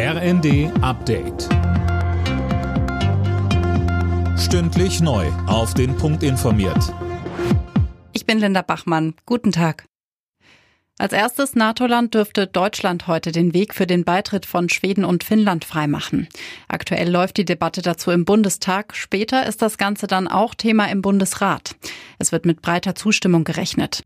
RND Update. Stündlich neu. Auf den Punkt informiert. Ich bin Linda Bachmann. Guten Tag. Als erstes NATO-Land dürfte Deutschland heute den Weg für den Beitritt von Schweden und Finnland freimachen. Aktuell läuft die Debatte dazu im Bundestag. Später ist das Ganze dann auch Thema im Bundesrat. Es wird mit breiter Zustimmung gerechnet.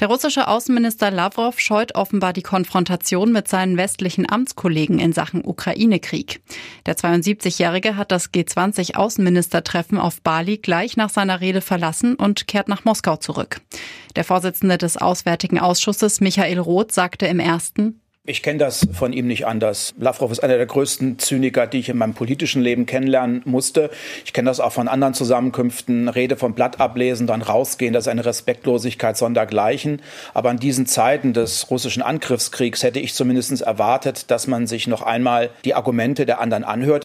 Der russische Außenminister Lavrov scheut offenbar die Konfrontation mit seinen westlichen Amtskollegen in Sachen Ukraine-Krieg. Der 72-Jährige hat das G20-Außenministertreffen auf Bali gleich nach seiner Rede verlassen und kehrt nach Moskau zurück. Der Vorsitzende des Auswärtigen Ausschusses Michael Roth sagte im ersten, ich kenne das von ihm nicht anders. Lavrov ist einer der größten Zyniker, die ich in meinem politischen Leben kennenlernen musste. Ich kenne das auch von anderen Zusammenkünften. Rede vom Blatt ablesen, dann rausgehen, das ist eine Respektlosigkeit sondergleichen. Aber in diesen Zeiten des russischen Angriffskriegs hätte ich zumindest erwartet, dass man sich noch einmal die Argumente der anderen anhört.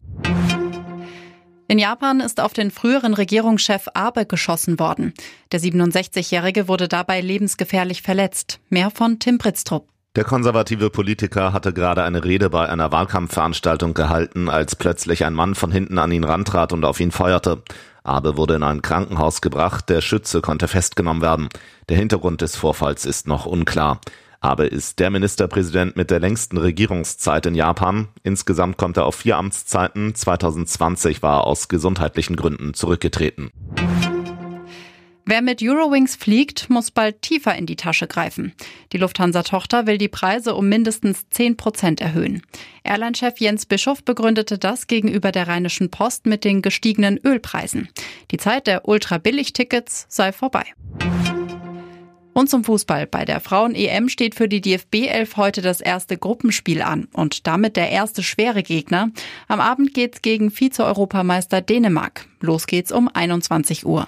In Japan ist auf den früheren Regierungschef Abe geschossen worden. Der 67-Jährige wurde dabei lebensgefährlich verletzt. Mehr von Tim Pritztrup. Der konservative Politiker hatte gerade eine Rede bei einer Wahlkampfveranstaltung gehalten, als plötzlich ein Mann von hinten an ihn rantrat und auf ihn feuerte. Abe wurde in ein Krankenhaus gebracht, der Schütze konnte festgenommen werden. Der Hintergrund des Vorfalls ist noch unklar. Abe ist der Ministerpräsident mit der längsten Regierungszeit in Japan. Insgesamt kommt er auf vier Amtszeiten. 2020 war er aus gesundheitlichen Gründen zurückgetreten. Wer mit Eurowings fliegt, muss bald tiefer in die Tasche greifen. Die Lufthansa-Tochter will die Preise um mindestens 10 Prozent erhöhen. Airline-Chef Jens Bischof begründete das gegenüber der Rheinischen Post mit den gestiegenen Ölpreisen. Die Zeit der ultra-billig-Tickets sei vorbei. Und zum Fußball. Bei der Frauen-EM steht für die DFB 11 heute das erste Gruppenspiel an und damit der erste schwere Gegner. Am Abend geht's gegen Vize-Europameister Dänemark. Los geht's um 21 Uhr.